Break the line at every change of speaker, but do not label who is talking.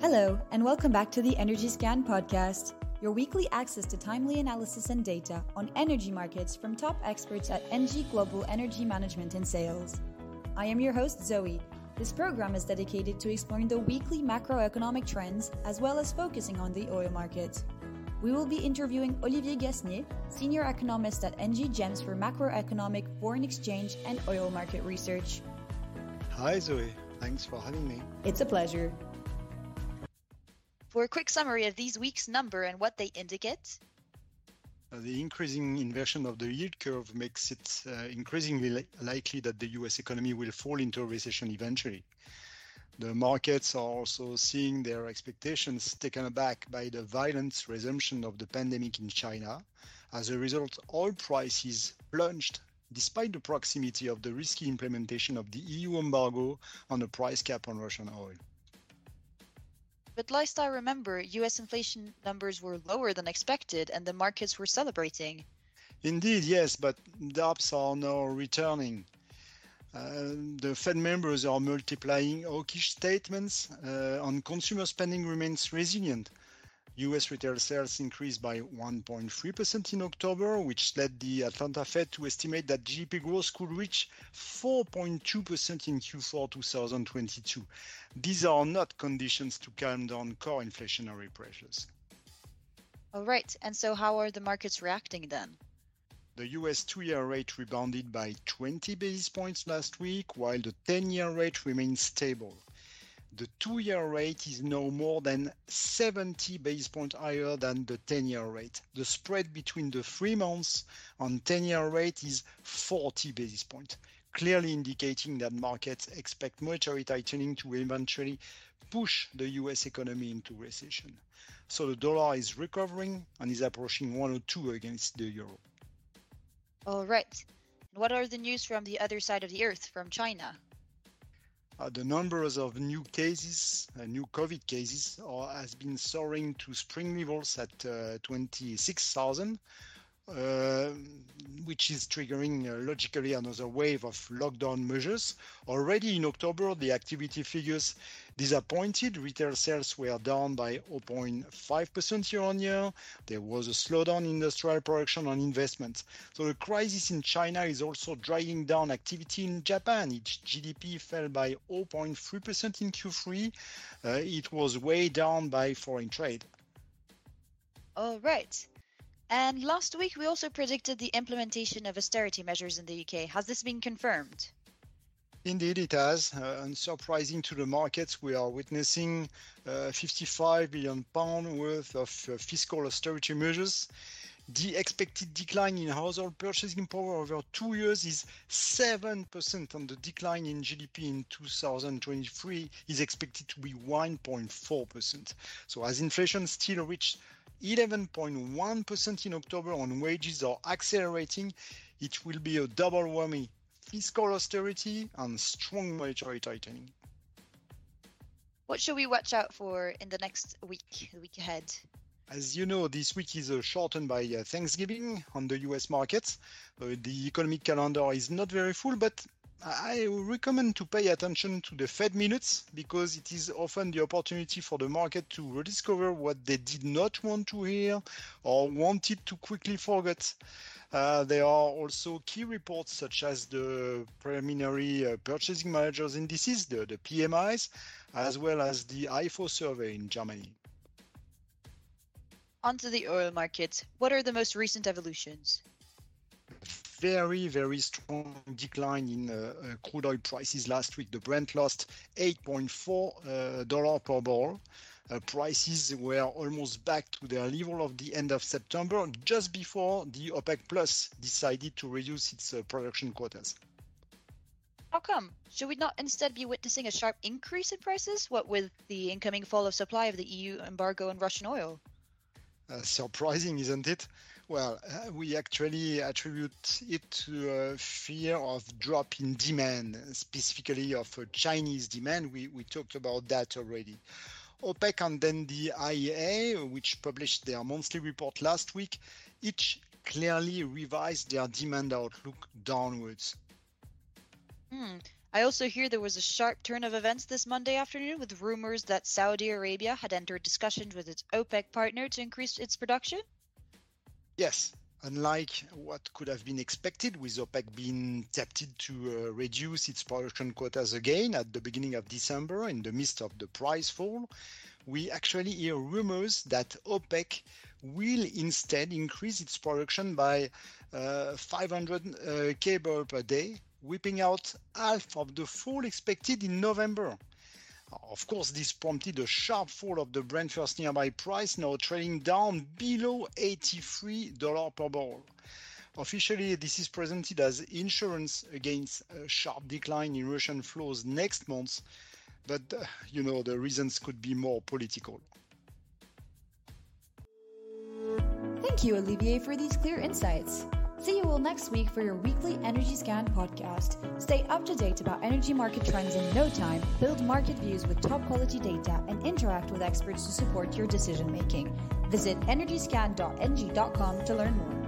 Hello, and welcome back to the Energy Scan podcast, your weekly access to timely analysis and data on energy markets from top experts at ENGIE Global Energy Management and Sales. I am your host, Zoe. This program is dedicated to exploring the weekly macroeconomic trends as well as focusing on the oil market. We will be interviewing Olivier Gasnier, senior economist at ENGIE GEMS for macroeconomic, foreign exchange, and oil market research.
Hi, Zoe. Thanks for having me.
It's a pleasure.
For a quick summary of these week's number and what they indicate.
Uh, the increasing inversion of the yield curve makes it uh, increasingly li- likely that the US economy will fall into a recession eventually. The markets are also seeing their expectations taken aback by the violent resumption of the pandemic in China. As a result, oil prices plunged despite the proximity of the risky implementation of the EU embargo on the price cap on Russian oil.
But last I remember, US inflation numbers were lower than expected and the markets were celebrating.
Indeed, yes, but DAPs are now returning. Uh, the Fed members are multiplying hawkish statements uh, on consumer spending remains resilient. US retail sales increased by 1.3% in October, which led the Atlanta Fed to estimate that GDP growth could reach 4.2% in Q4 2022. These are not conditions to calm down core inflationary pressures.
All right, and so how are the markets reacting then?
The US two year rate rebounded by 20 basis points last week, while the 10 year rate remains stable. The two year rate is now more than 70 basis points higher than the 10 year rate. The spread between the three months and 10 year rate is 40 basis points, clearly indicating that markets expect monetary tightening to eventually push the US economy into recession. So the dollar is recovering and is approaching 102 against the euro.
All right. What are the news from the other side of the earth, from China?
Uh, the numbers of new cases, uh, new COVID cases, are, has been soaring to spring levels at uh, 26,000, uh, which is triggering uh, logically another wave of lockdown measures. Already in October, the activity figures disappointed. Retail sales were down by 0.5% year on year. There was a slowdown in industrial production and investment. So the crisis in China is also dragging down activity in Japan. Its GDP fell by 0.3% in Q3. Uh, it was way down by foreign trade.
All right. And last week, we also predicted the implementation of austerity measures in the UK. Has this been confirmed?
Indeed, it has. Uh, unsurprising to the markets, we are witnessing uh, 55 billion pound worth of uh, fiscal austerity measures. The expected decline in household purchasing power over two years is 7%, and the decline in GDP in 2023 is expected to be 1.4%. So, as inflation still reached 11.1% in October on wages are accelerating, it will be a double whammy fiscal austerity and strong monetary tightening.
What should we watch out for in the next week, the week ahead?
As you know, this week is uh, shortened by uh, Thanksgiving on the US markets. Uh, the economic calendar is not very full, but I recommend to pay attention to the Fed minutes because it is often the opportunity for the market to rediscover what they did not want to hear or wanted to quickly forget. Uh, there are also key reports such as the preliminary uh, purchasing managers indices, the, the PMIs, as well as the IFO survey in Germany.
Onto the oil market. What are the most recent evolutions?
Very, very strong decline in uh, uh, crude oil prices last week. The Brent lost $8.4 uh, per barrel. Uh, prices were almost back to their level of the end of September, just before the OPEC Plus decided to reduce its uh, production quotas.
How come? Should we not instead be witnessing a sharp increase in prices? What with the incoming fall of supply of the EU embargo on Russian oil?
Uh, surprising, isn't it? Well, uh, we actually attribute it to a fear of drop in demand, specifically of Chinese demand. We, we talked about that already. OPEC and then the IEA, which published their monthly report last week, each clearly revised their demand outlook downwards.
Hmm. I also hear there was a sharp turn of events this Monday afternoon with rumors that Saudi Arabia had entered discussions with its OPEC partner to increase its production.
Yes, unlike what could have been expected, with OPEC being tempted to uh, reduce its production quotas again at the beginning of December in the midst of the price fall, we actually hear rumors that OPEC will instead increase its production by uh, 500 uh, k barrel per day, whipping out half of the fall expected in November. Of course, this prompted a sharp fall of the Brent first nearby price, now trading down below $83 per barrel. Officially, this is presented as insurance against a sharp decline in Russian flows next month, but uh, you know the reasons could be more political.
Thank you, Olivier, for these clear insights. See you all next week for your weekly Energy Scan podcast. Stay up to date about energy market trends in no time, build market views with top quality data, and interact with experts to support your decision making. Visit energyscan.engie.com to learn more.